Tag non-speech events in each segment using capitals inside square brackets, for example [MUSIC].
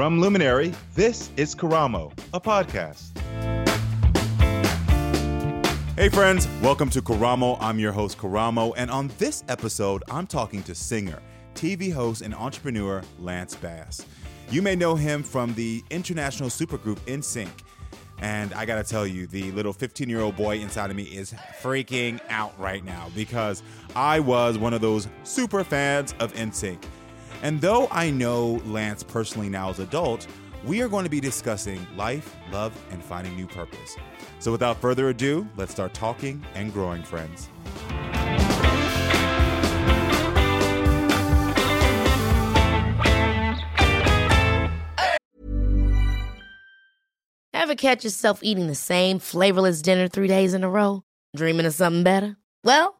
From Luminary, this is Karamo, a podcast. Hey, friends, welcome to Karamo. I'm your host, Karamo, and on this episode, I'm talking to singer, TV host, and entrepreneur Lance Bass. You may know him from the international supergroup NSYNC. And I gotta tell you, the little 15 year old boy inside of me is freaking out right now because I was one of those super fans of NSYNC. And though I know Lance personally now as adult, we are going to be discussing life, love, and finding new purpose. So without further ado, let's start talking and growing, friends. Ever catch yourself eating the same flavorless dinner three days in a row? Dreaming of something better? Well,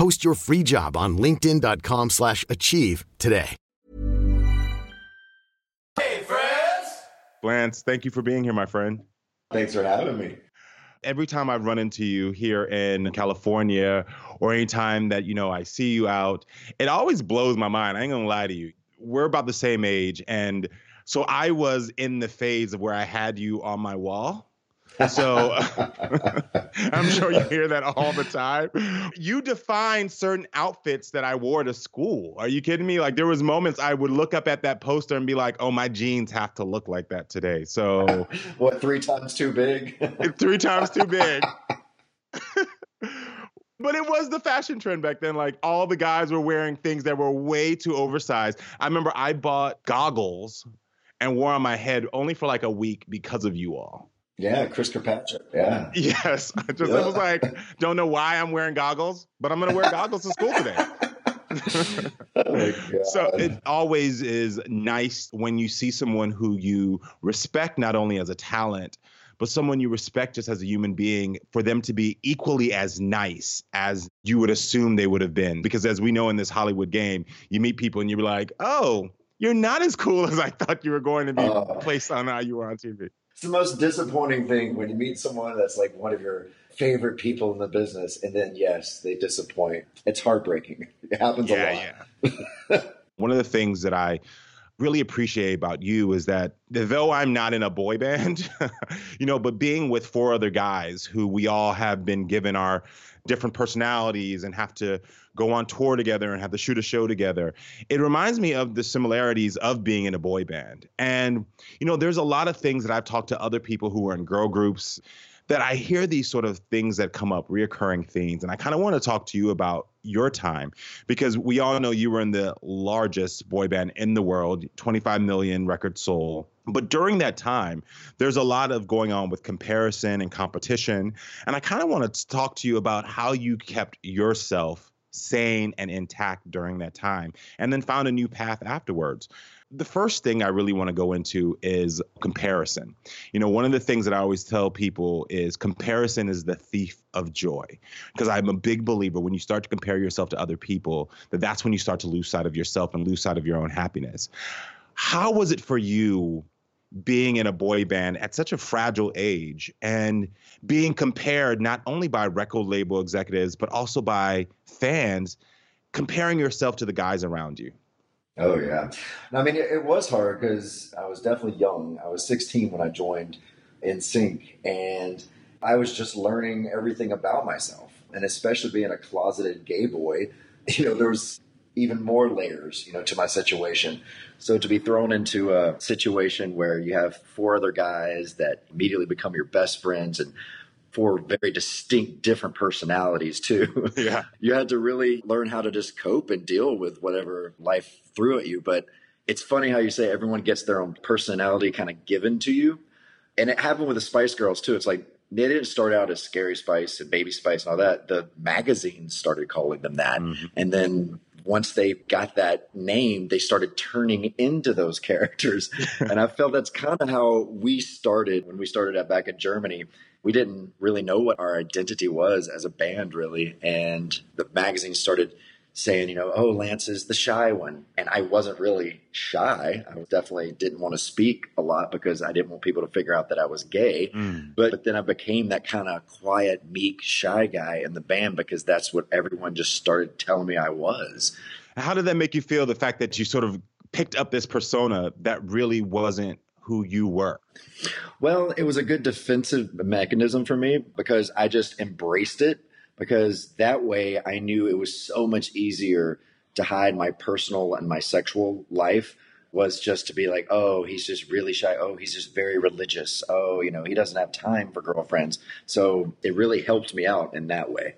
Post your free job on linkedin.com/achieve slash achieve today. Hey, friends! Lance, thank you for being here, my friend. Thanks for having me. Every time I run into you here in California or anytime that, you know, I see you out, it always blows my mind. I ain't gonna lie to you. We're about the same age. And so I was in the phase of where I had you on my wall. So [LAUGHS] I'm sure you hear that all the time. You define certain outfits that I wore to school. Are you kidding me? Like there was moments I would look up at that poster and be like, "Oh, my jeans have to look like that today." So [LAUGHS] what? Three times too big? [LAUGHS] three times too big. But it was the fashion trend back then. Like all the guys were wearing things that were way too oversized. I remember I bought goggles and wore on my head only for like a week because of you all. Yeah, Chris Kirkpatrick. Yeah. [LAUGHS] Yes. I just yeah. was like, don't know why I'm wearing goggles, but I'm gonna wear goggles to school today. [LAUGHS] oh [LAUGHS] so it always is nice when you see someone who you respect not only as a talent, but someone you respect just as a human being for them to be equally as nice as you would assume they would have been. Because as we know in this Hollywood game, you meet people and you're like, oh, you're not as cool as I thought you were going to be uh, placed on how you were on TV. It's the most disappointing thing when you meet someone that's like one of your favorite people in the business, and then yes, they disappoint. It's heartbreaking. It happens yeah, a lot. Yeah. [LAUGHS] one of the things that I really appreciate about you is that though I'm not in a boy band, [LAUGHS] you know, but being with four other guys who we all have been given our different personalities and have to go on tour together and have to shoot a show together. It reminds me of the similarities of being in a boy band. And, you know, there's a lot of things that I've talked to other people who are in girl groups that I hear these sort of things that come up, reoccurring themes. And I kind of want to talk to you about your time because we all know you were in the largest boy band in the world, 25 million record sold. But during that time, there's a lot of going on with comparison and competition. And I kind of want to talk to you about how you kept yourself sane and intact during that time and then found a new path afterwards the first thing I really want to go into is comparison. You know, one of the things that I always tell people is comparison is the thief of joy. Because I'm a big believer when you start to compare yourself to other people, that that's when you start to lose sight of yourself and lose sight of your own happiness. How was it for you being in a boy band at such a fragile age and being compared not only by record label executives, but also by fans, comparing yourself to the guys around you? Oh yeah, I mean it, it was hard because I was definitely young. I was 16 when I joined NSYNC and I was just learning everything about myself, and especially being a closeted gay boy. [LAUGHS] You know, there was even more layers, you know, to my situation. So to be thrown into a situation where you have four other guys that immediately become your best friends and four very distinct different personalities too. [LAUGHS] Yeah. you had to really learn how to just cope and deal with whatever life threw at you. But it's funny how you say everyone gets their own personality kind of given to you. And it happened with the Spice Girls too. It's like they didn't start out as Scary Spice and Baby Spice and all that. The magazines started calling them that. Mm-hmm. And then once they got that name, they started turning into those [LAUGHS] characters. and I felt that's kind of how we started when we started out back in Germany. We didn't really know what our identity was as a band, really. And the magazine started saying, you know, oh, Lance is the shy one. And I wasn't really shy. I definitely didn't want to speak a lot because I didn't want people to figure out that I was gay. Mm. But, but then I became that kind of quiet, meek, shy guy in the band because that's what everyone just started telling me I was. How did that make you feel, the fact that you sort of picked up this persona that really wasn't who you were? Well, it was a good defensive mechanism for me because I just embraced it because that way I knew it was so much easier to hide my personal and my sexual life was just to be like, oh, he's just really shy. Oh, he's just very religious. Oh, you know, he doesn't have time for girlfriends. So it really helped me out in that way.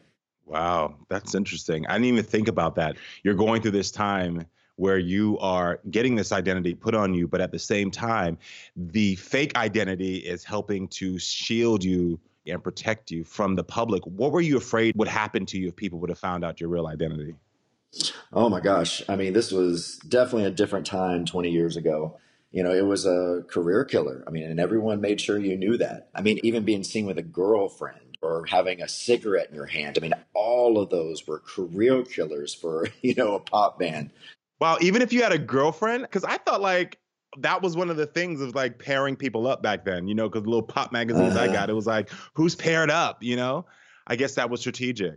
Wow, that's interesting. I didn't even think about that. You're going through this time where you are getting this identity put on you, but at the same time, the fake identity is helping to shield you and protect you from the public. What were you afraid would happen to you if people would have found out your real identity? Oh my gosh. I mean, this was definitely a different time 20 years ago. You know, it was a career killer. I mean, and everyone made sure you knew that. I mean, even being seen with a girlfriend or having a cigarette in your hand. I mean, all of those were career killers for, [LAUGHS] you know, a pop band. Wow, even if you had a girlfriend, because I thought like that was one of the things of like pairing people up back then, you know, because little pop magazines uh-huh. I got, it was like, who's paired up, you know? I guess that was strategic.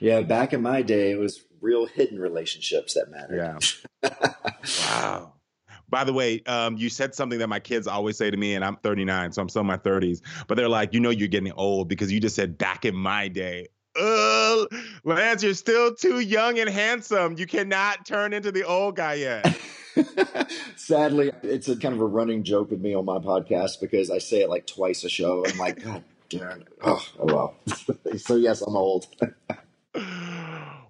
Yeah, back in my day, it was real hidden relationships that mattered. Yeah. [LAUGHS] wow. By the way, um, you said something that my kids always say to me, and I'm 39, so I'm still in my 30s. But they're like, you know, you're getting old because you just said back in my day. Uh, Lance, you're still too young and handsome. You cannot turn into the old guy yet. [LAUGHS] [LAUGHS] Sadly, it's a kind of a running joke with me on my podcast because I say it like twice a show. I'm like, God damn. Oh, oh well. [LAUGHS] so, yes, I'm old.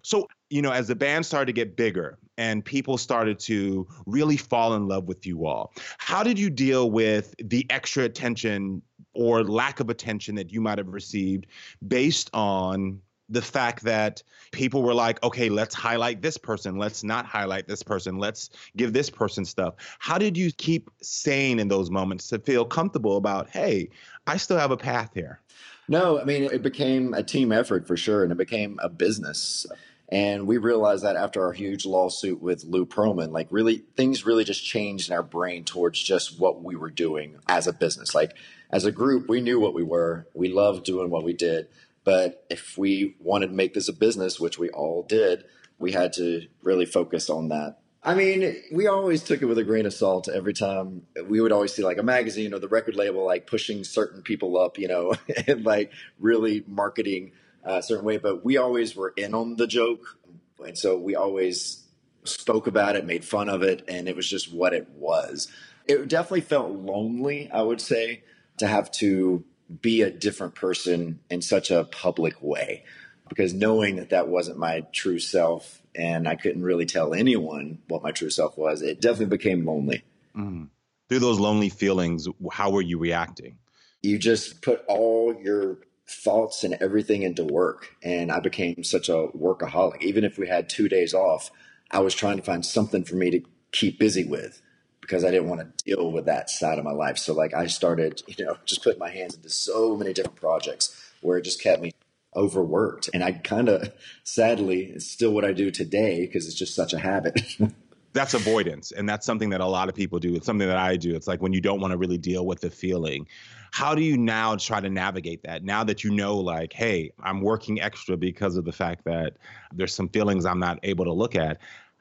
so, you know, as the band started to get bigger and people started to really fall in love with you all, how did you deal with the extra attention or lack of attention that you might have received based on the fact that people were like, okay, let's highlight this person. Let's not highlight this person. Let's give this person stuff. How did you keep sane in those moments to feel comfortable about, hey, I still have a path here? No, I mean, it became a team effort for sure, and it became a business. And we realized that after our huge lawsuit with Lou Pearlman, like really things really just changed in our brain towards just what we were doing as a business. Like as a group, we knew what we were. We loved doing what we did. But if we wanted to make this a business, which we all did, we had to really focus on that. I mean, we always took it with a grain of salt every time. We would always see like a magazine or the record label like pushing certain people up, you know, [LAUGHS] and like really marketing a certain way. But we always were in on the joke. And so we always spoke about it, made fun of it, and it was just what it was. It definitely felt lonely, I would say, to have to be a different person in such a public way because knowing that that wasn't my true self and I couldn't really tell anyone what my true self was, it definitely became lonely. Mm. Through those lonely feelings, how were you reacting? You just put all your thoughts and everything into work. And I became such a workaholic. Even if we had two days off, I was trying to find something for me to keep busy with because I didn't want to deal with that side of my life. So like I started, [LAUGHS] you know, just putting my hands into so many different projects where it just kept me overworked. And I kind of [LAUGHS] sadly, it's still what I do today because it's just such a habit. [LAUGHS] that's avoidance and that's something that a lot of people do it's something that i do it's like when you don't want to really deal with the feeling how do you now try to navigate that now that you know like hey i'm working extra because of the fact that there's some feelings i'm not able to look at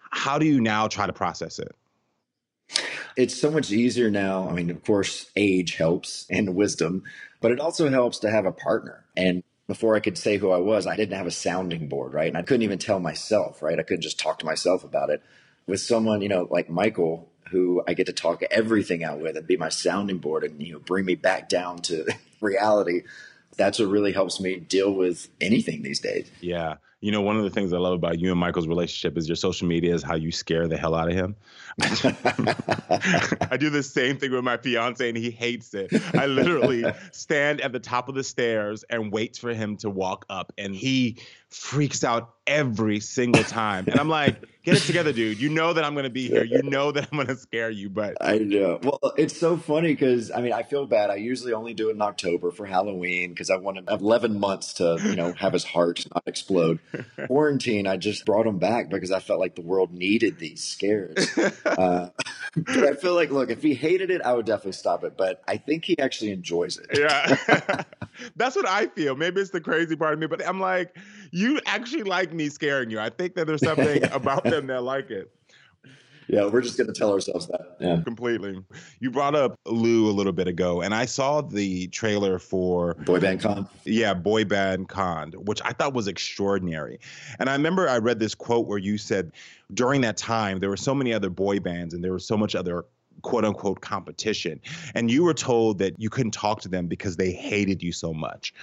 how do you now try to process it it's so much easier now. I mean, of course, age helps and wisdom, but it also helps to have a partner. And before I could say who I was, I didn't have a sounding board, right? And I couldn't even tell myself, right? I couldn't just talk to myself about it. With someone, you know, like Michael, who I get to talk everything out with and be my sounding board and, you know, bring me back down to [LAUGHS] reality. that's what really helps me deal with anything these days. Yeah. You know, one of the things I love about you and Michael's relationship is your social media is how you scare the hell out of him. [LAUGHS] [LAUGHS] I do the same thing with my fiance and he hates it. I literally stand at the top of the stairs and wait for him to walk up and he freaks out every single time. And I'm like, get it together, dude. You know that I'm going to be here. You know that I'm going to scare you, but I know. Well, it's so funny because I mean, I feel bad. I usually only do it in October for Halloween because I want to have 11 months to, you know, have his heart not explode. [LAUGHS] Quarantine, I just brought him back because I felt like the world needed these scares. [LAUGHS] Uh, [LAUGHS] but I feel like, look, if he hated it, I would definitely stop it. But I think he actually enjoys it. Yeah. That's what I feel. Maybe it's the crazy part of me, but I'm like, you actually like me scaring you. I think that there's something about them that like it. Yeah, we're just going to tell ourselves that. Yeah. Completely. You brought up Lou a little bit ago, and I saw the trailer for Boy Band Con. Yeah, Boy Band Con, which I thought was extraordinary. And I remember I read this quote where you said during that time, there were so many other boy bands and there was so much other quote unquote competition. And you were told that you couldn't talk to them because they hated you so much.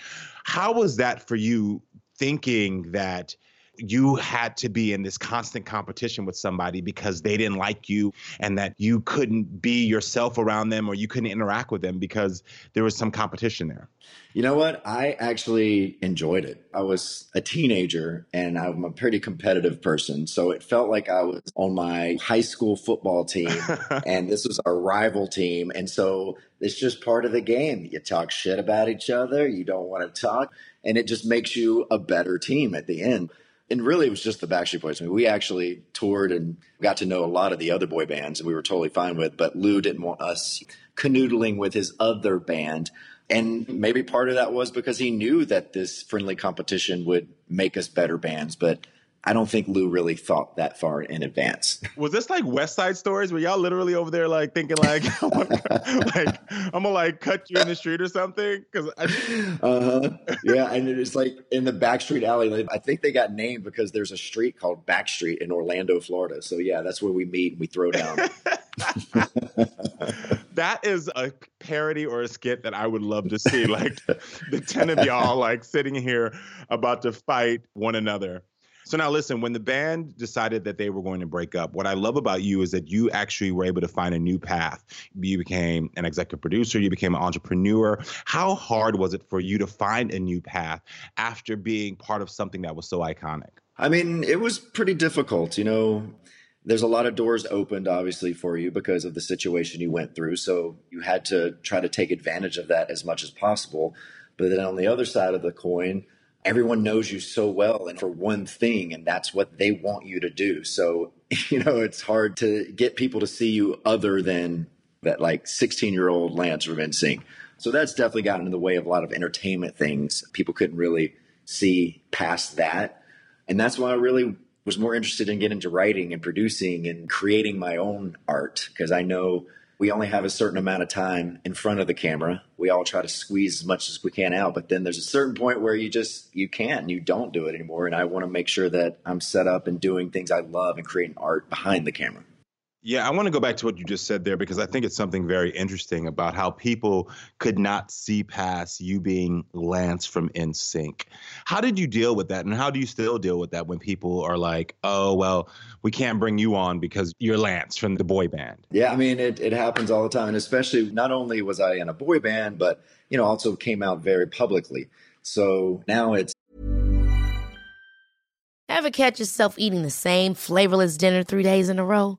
How was that for you thinking that? You had to be in this constant competition with somebody because they didn't like you and that you couldn't be yourself around them or you couldn't interact with them because there was some competition there. You know what? I actually enjoyed it. I was a teenager and I'm a pretty competitive person. So it felt like I was on my high school football team [LAUGHS] and this was our rival team. And so it's just part of the game. You talk shit about each other, you don't want to talk, and it just makes you a better team at the end and really it was just the Backstreet Boys. I mean, we actually toured and got to know a lot of the other boy bands, and we were totally fine with. But Lou didn't want us canoodling with his other band, and maybe part of that was because he knew that this friendly competition would make us better bands. But I don't think Lou really thought that far in advance. [LAUGHS] Was this like West Side Stories? Were y'all literally over there like thinking like, [LAUGHS] like I'm gonna like cut you in the street or something? Because I... uh huh, yeah, and it's like in the Backstreet Alley. I think they got named because there's a street called Backstreet in Orlando, Florida. So yeah, that's where we meet and we throw down. [LAUGHS] that is a parody or a skit that I would love to see. Like the ten of y'all like sitting here about to fight one another. So now listen, when the band decided that they were going to break up, what I love about you is that you actually were able to find a new path. You became an executive producer, you became an entrepreneur. How hard was it for you to find a new path after being part of something that was so iconic? I mean, it was pretty difficult, you know. There's a lot of doors opened, obviously, for you because of the situation you went through. So you had to try to take advantage of that as much as possible. But then on the other side of the coin, everyone knows you so well and for one thing and that's what they want you to do. So [LAUGHS] you know it's hard to get people to see you other than that like 16 year old lance from NSYNC. so that's definitely gotten in the way of a lot of entertainment things. People couldn't really see past that. And that's why i really was more interested in getting into writing and producing and creating my own art because i know we only have a certain amount of time in front of the camera. We all try to squeeze as much as we can out, but then there's a certain point where you just you can't, you don't do it anymore. And I want to make sure that I'm set up and doing things I love and creating art behind the camera. Yeah, I want to go back to what you just said there because I think it's something very interesting about how people could not see past you being Lance from NSYNC. How did you deal with that? And how do you still deal with that when people are like, oh, well, we can't bring you on because you're Lance from the boy band? Yeah, I mean, it, it happens all the time. And especially not only was I in a boy band, but, you know, also came out very publicly. So now it's. Ever catch yourself eating the same flavorless dinner three days in a row?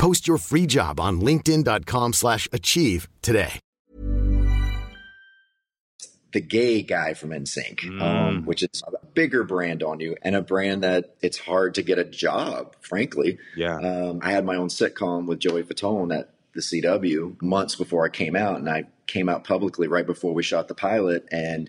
Post your free job on linkedin.com slash achieve today. The gay guy from NSYNC, um, which is a bigger brand on you and a brand that it's hard to get a job, frankly. Yeah. Um, I had my own sitcom with Joey Fatone at the CW months before I came out, and I came out publicly right before we shot the pilot. And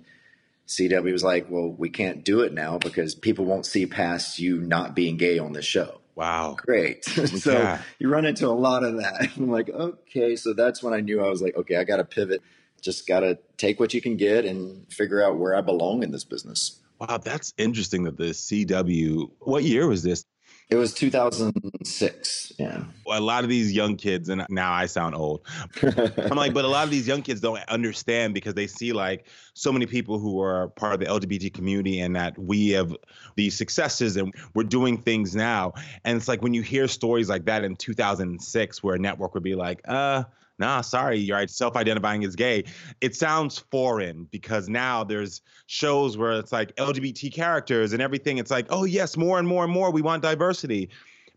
CW was like, "Well, we can't do it now because people won't see past you not being gay on this show." Wow. Great. [LAUGHS] so Yeah. you run into a lot of that. [LAUGHS] I'm like, okay, so that's when I knew I was like, okay, I got to pivot. Just got to take what you can get and figure out where I belong in this business. Wow, that's interesting that the CW, what year was this? It was 2006. Yeah. A lot of these young kids, and now I sound old. I'm like, but a lot of these young kids don't understand because they see like so many people who are part of the LGBT community and that we have these successes and we're doing things now. And it's like when you hear stories like that in 2006, where a network would be like, uh, nah, sorry, you're self-identifying as gay. It sounds foreign because now there's shows where it's like LGBT characters and everything. It's like, oh yes, more and more and more. We want diversity.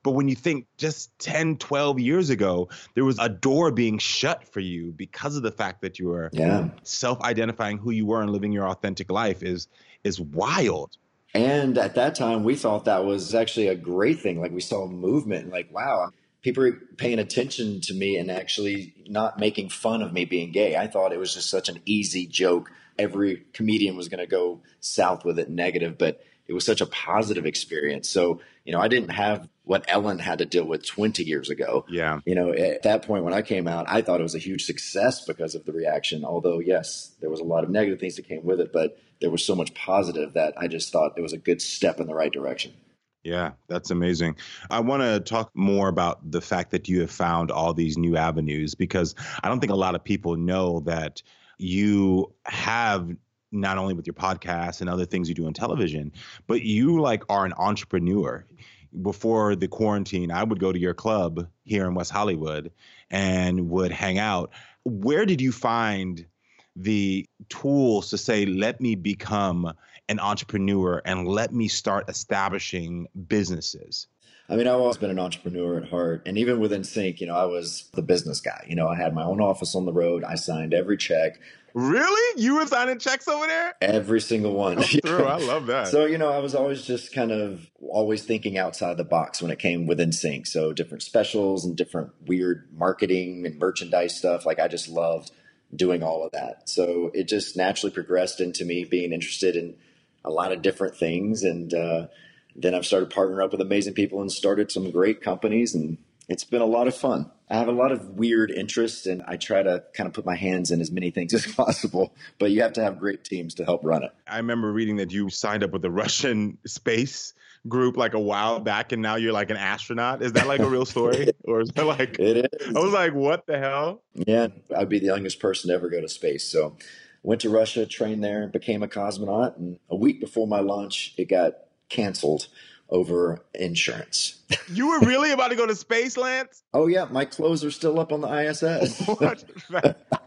But when you think just 10, 12 years ago, there was a door being shut for you because of the fact that you were Yeah. self-identifying who you were and living your authentic life is is wild. And at that time, we thought that was actually a great thing. Like we saw movement, like, wow, people are paying attention to me and actually not making fun of me being gay. I thought it was just such an easy joke. Every comedian was going to go south with it, negative, but it was such a positive experience. So, you know, I didn't have what Ellen had to deal with 20 years ago. Yeah. You know, at that point when I came out, I thought it was a huge success because of the reaction. Although, yes, there was a lot of negative things that came with it, but there was so much positive that I just thought it was a good step in the right direction. Yeah, that's amazing. I want to talk more about the fact that you have found all these new avenues because I don't think a lot of people know that you have not only with your podcast and other things you do on television, but you like are an entrepreneur. Before the quarantine, I would go to your club here in West Hollywood and would hang out. Where did you find the tools to say, let me become an entrepreneur and let me start establishing businesses? I mean, I've always been an entrepreneur at heart. And even with NSYNC, you know, I was the business guy. You know, I had my own office on the road. I signed every check, Really? You were signing checks over there? every single one. Through. I love that. So, you know, I was always just kind of always thinking outside the box when it came with NSYNC. So different specials and different weird marketing and merchandise stuff. Like I just loved doing all of that. So it just naturally progressed into me being interested in a lot of different things. And uh, then I've started partnering up with amazing people and started some great companies. And it's been a lot of fun. I have a lot of weird interests and I try to kind of put my hands in as many things [LAUGHS] as possible, but you have to have great teams to help run it. I remember reading that you signed up with the Russian space group like a while back and now you're like an astronaut. Is that like a real story? [LAUGHS] or is that like It is. I was like, what the hell? Yeah, I'd be the youngest person to ever go to space. So went to Russia, trained there, became a cosmonaut, and a week before my launch, it got canceled over insurance. [LAUGHS] You were really about to go to space, Lance? oh yeah, my clothes are still up on the ISS. [LAUGHS]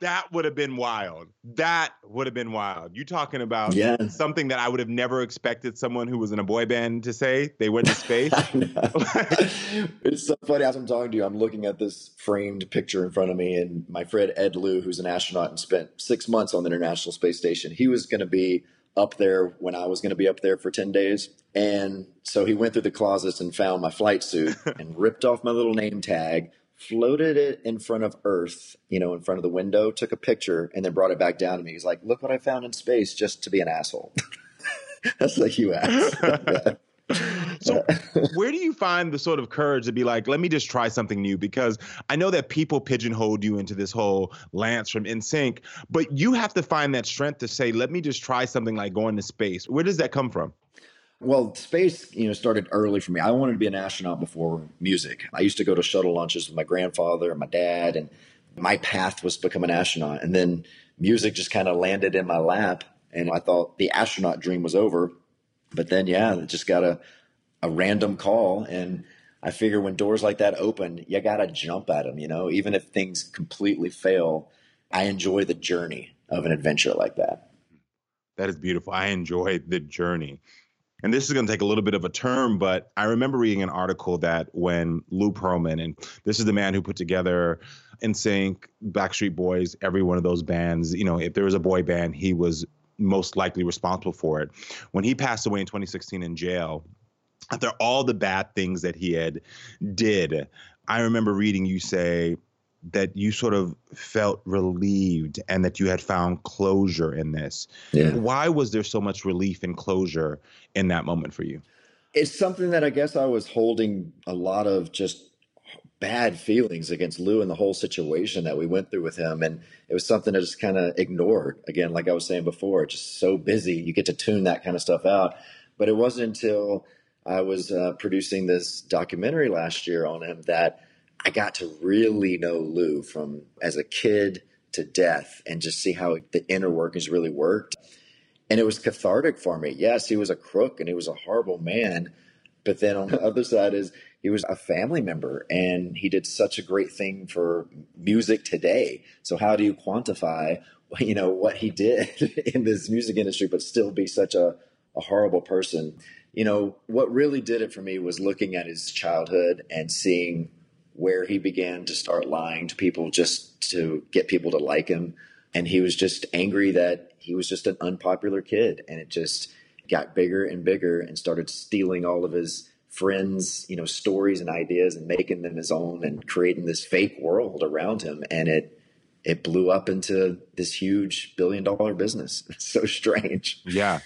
That would have been wild. That would have been wild. You talking about Yeah. something that I would have never expected someone who was in a boy band to say. They went to [LAUGHS] space. [LAUGHS] It's so funny as I'm talking to you. I'm looking at this framed picture in front of me, and my friend Ed Lu, who's an astronaut and spent six months on the International Space Station, he was going to be up there when I was going to be up there for 10 days. And so he went through the closets and found my flight suit [LAUGHS] and ripped off my little name tag, floated it in front of Earth, you know, in front of the window, took a picture, and then brought it back down to me. He's like, Look what I found in space just to be an asshole. [LAUGHS] That's like you asked. [LAUGHS] So, where do you find the sort of courage to be like, let me just try something new? Because I know that people pigeonholed you into this whole Lance from NSYNC, but you have to find that strength to say, let me just try something like going to space. Where does that come from? Well, space, you know, started early for me. I wanted to be an astronaut before music. I used to go to shuttle launches with my grandfather and my dad, and my path was to become an astronaut. And then music just kind of landed in my lap, and I thought the astronaut dream was over. But then, yeah, it just got a, a random call, and I figure when doors like that open, you got to jump at them, you know, even if things completely fail. I enjoy the journey of an adventure like that. That is beautiful. I enjoy the journey. And this is going to take a little bit of a turn, but I remember reading an article that when Lou Pearlman, and this is the man who put together NSYNC, Backstreet Boys, every one of those bands, you know, if there was a boy band, he was most likely responsible for it. When he passed away in 2016 in jail, after all the bad things that he had did, I remember reading you say that you sort of felt relieved and that you had found closure in this. Yeah. Why was there so much relief and closure in that moment for you? It's something that I guess I was holding a lot of just bad feelings against Lou and the whole situation that we went through with him. And it was something I just kind of ignored. Again, like I was saying before, just so busy. You get to tune that kind of stuff out. But it wasn't until I was uh, producing this documentary last year on him that I got to really know Lou from as a kid to death and just see how the inner workings really worked. And it was cathartic for me. Yes, he was a crook and he was a horrible man. But then on the [LAUGHS] other side is he was a family member and he did such a great thing for music today. So how do you quantify, [LAUGHS] you know, what he did [LAUGHS] in this music industry, but still be such a, a horrible person? You know, what really did it for me was looking at his childhood and seeing where he began to start lying to people just to get people to like him. And he was just angry that he was just an unpopular kid. And it just got bigger and bigger and started stealing all of his friends, you know, stories and ideas and making them his own and creating this fake world around him. And it, it blew up into this huge billion dollar business. [LAUGHS] It's so strange. Yeah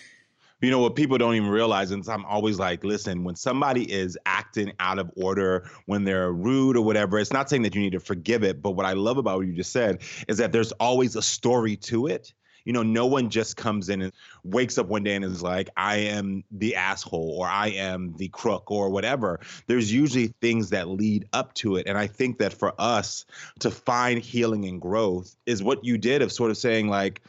you know what people don't even realize and i'm always like listen when somebody is acting out of order when they're rude or whatever it's not saying that you need to forgive it but what i love about what you just said is that there's always a story to it. You know no one just comes in and wakes up one day and is like i am the asshole or i am the crook or whatever. There's usually things that lead up to it and i think that for us to find healing and growth is what you did of sort of saying like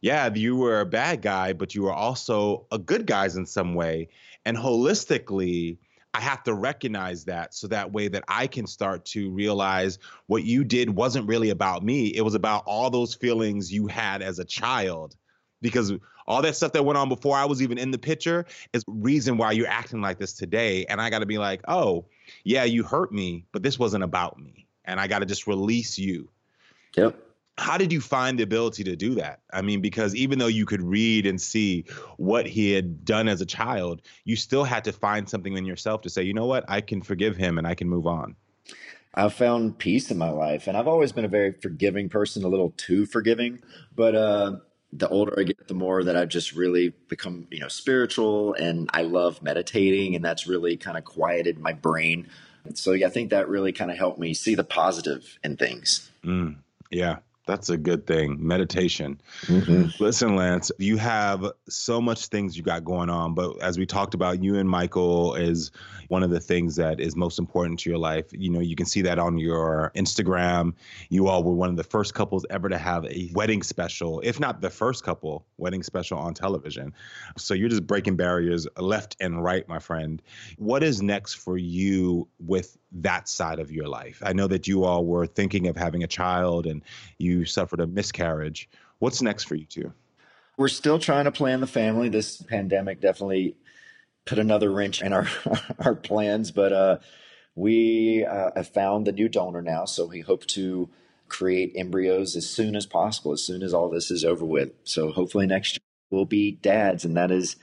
yeah, you were a bad guy, but you were also a good guy in some way. And holistically, I have to recognize that so that way that I can start to realize what you did wasn't really about me. It was about all those feelings you had as a child. Because all that stuff that went on before I was even in the picture is reason why you're acting like this today. And I got to be like, oh, yeah, you hurt me, but this wasn't about me. And I got to just release you. Yep how did you find the ability to do that? I mean, because even though you could read and see what he had done as a child, you still had to find something in yourself to say, you know what, I can forgive him and I can move on. I've found peace in my life, and I've always been a very forgiving person, a little too forgiving. But uh, the older I get, the more that I've just really become, you know, spiritual, and I love meditating, and that's really kind of quieted my brain. So yeah, I think that really kind of helped me see the positive in things. Mm, yeah. That's a good thing. Meditation. Mm-hmm. Listen, Lance, you have so much things you got going on, but as we talked about, you and Michael is one of the things that is most important to your life. You know, you can see that on your Instagram. You all were one of the first couples ever to have a wedding special, if not the first couple wedding special on television. So you're just breaking barriers left and right, my friend. What is next for you with that side of your life? I know that you all were thinking of having a child and you suffered a miscarriage. What's next for you two? We're still trying to plan the family. This pandemic definitely put another wrench in our [LAUGHS] our plans, but uh, we uh, have found the new donor now, so we hope to create embryos as soon as possible, as soon as all this is over with. So hopefully next year we'll be dads, and that is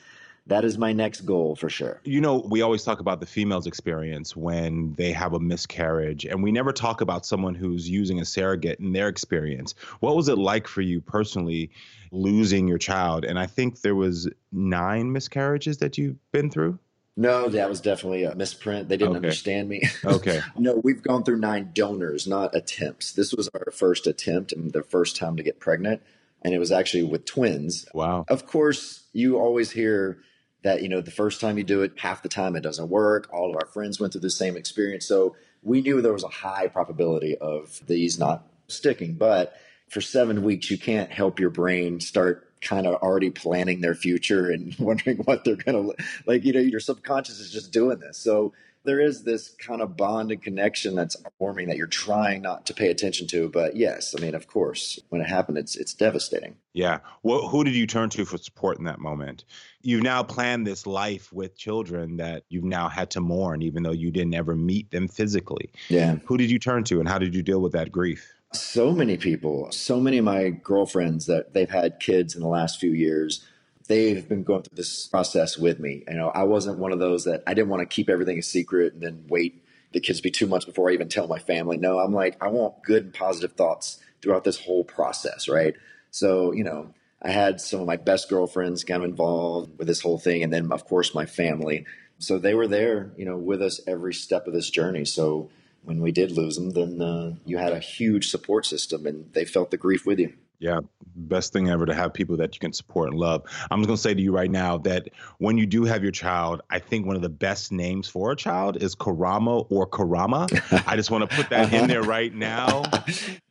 that is my next goal for sure. You know, we always talk about the female's experience when they have a miscarriage, and we never talk about someone who's using a surrogate in their experience. What was it like for you personally losing your child? And I think there was nine miscarriages that you've been through. No, that was definitely a misprint. They didn't okay. understand me. [LAUGHS] Okay. no, we've gone through nine donors, not attempts. This was our first attempt and the first time to get pregnant. And it was actually with twins. Wow. Of course, you always hear that, you know, the first time you do it, half the time it doesn't work. All of our friends went through the same experience. So we knew there was a high probability of these not sticking. But for seven weeks, you can't help your brain start kind of already planning their future and [LAUGHS] wondering what they're going to like you know your subconscious is just doing this so there is this kind of bond and connection that's forming that you're trying not to pay attention to. But yes, I mean, of course, when it happened, it's it's devastating. Yeah. Well, who did you turn to for support in that moment? You've now planned this life with children that you've now had to mourn, even though you didn't ever meet them physically. Yeah. Who did you turn to, and how did you deal with that grief? So many people, so many of my girlfriends that they've had kids in the last few years they've been going through this process with me. You know, I wasn't one of those that I didn't want to keep everything a secret and then wait the kids be two months before I even tell my family. No, I'm like, I want good and positive thoughts throughout this whole process, right? So, you know, I had some of my best girlfriends kind of involved with this whole thing, and then of course my family. So they were there, you know, with us every step of this journey. So when we did lose them, then uh, you had a huge support system, and they felt the grief with you. Yeah, best thing ever to have people that you can support and love. I'm just going to say to you right now that when you do have your child, I think one of the best names for a child is Karamo or Karama. [LAUGHS] I just want to put that uh-huh. in there right now.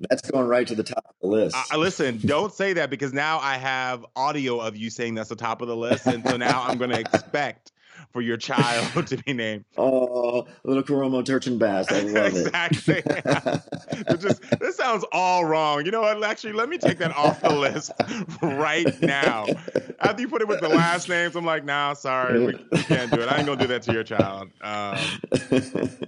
That's going right to the top of the list. I, listen, don't say that because now I have audio of you saying that's the top of the list. And so now I'm going to expect for your child [LAUGHS] to be named. [LAUGHS] Oh, little Karamo Turchin Bass. I love exactly. it. Exactly. [LAUGHS] just, this sounds all wrong. You know what? Actually, let me take that off the list right now. After you put it with the last names, I'm like, nah, sorry, we, we can't do it. I ain't gonna do that to your child. Um,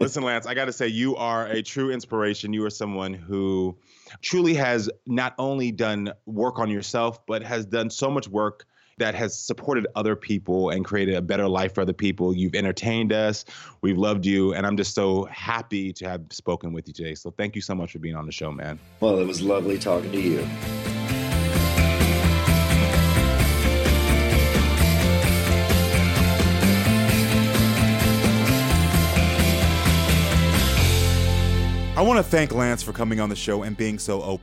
listen, Lance, I got to say, you are a true inspiration. You are someone who truly has not only done work on yourself, but has done so much work that has supported other people and created a better life for other people. You've entertained us. We've loved you. And I'm just so happy to have spoken with you today. So thank you so much for being on the show, man. Well, it was lovely talking to you. I want to thank Lance for coming on the show and being so open.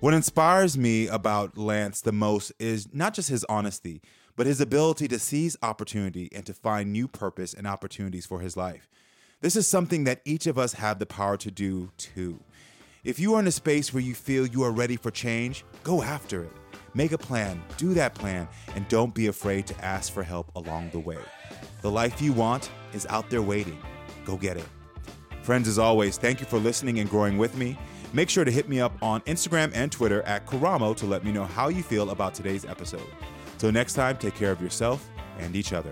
What inspires me about Lance the most is not just his honesty, but his ability to seize opportunity and to find new purpose and opportunities for his life. This is something that each of us have the power to do too. If you are in a space where you feel you are ready for change, go after it. Make a plan, do that plan, and don't be afraid to ask for help along the way. The life you want is out there waiting. Go get it. Friends, as always, thank you for listening and growing with me. Make sure to hit me up on Instagram and Twitter at Karamo to let me know how you feel about today's episode. Till next time, take care of yourself and each other.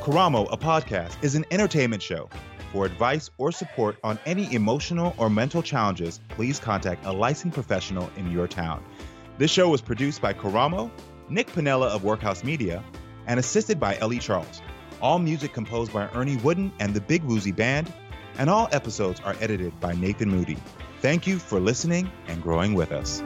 Karamo, a podcast, is an entertainment show. For advice or support on any emotional or mental challenges, please contact a licensed professional in your town. This show was produced by Karamo, Nick Pinella of Workhouse Media, and assisted by Ellie Charles. All music composed by Ernie Wooden and the Big Woozy Band, and all episodes are edited by Nathan Moody. Thank you for listening and growing with us.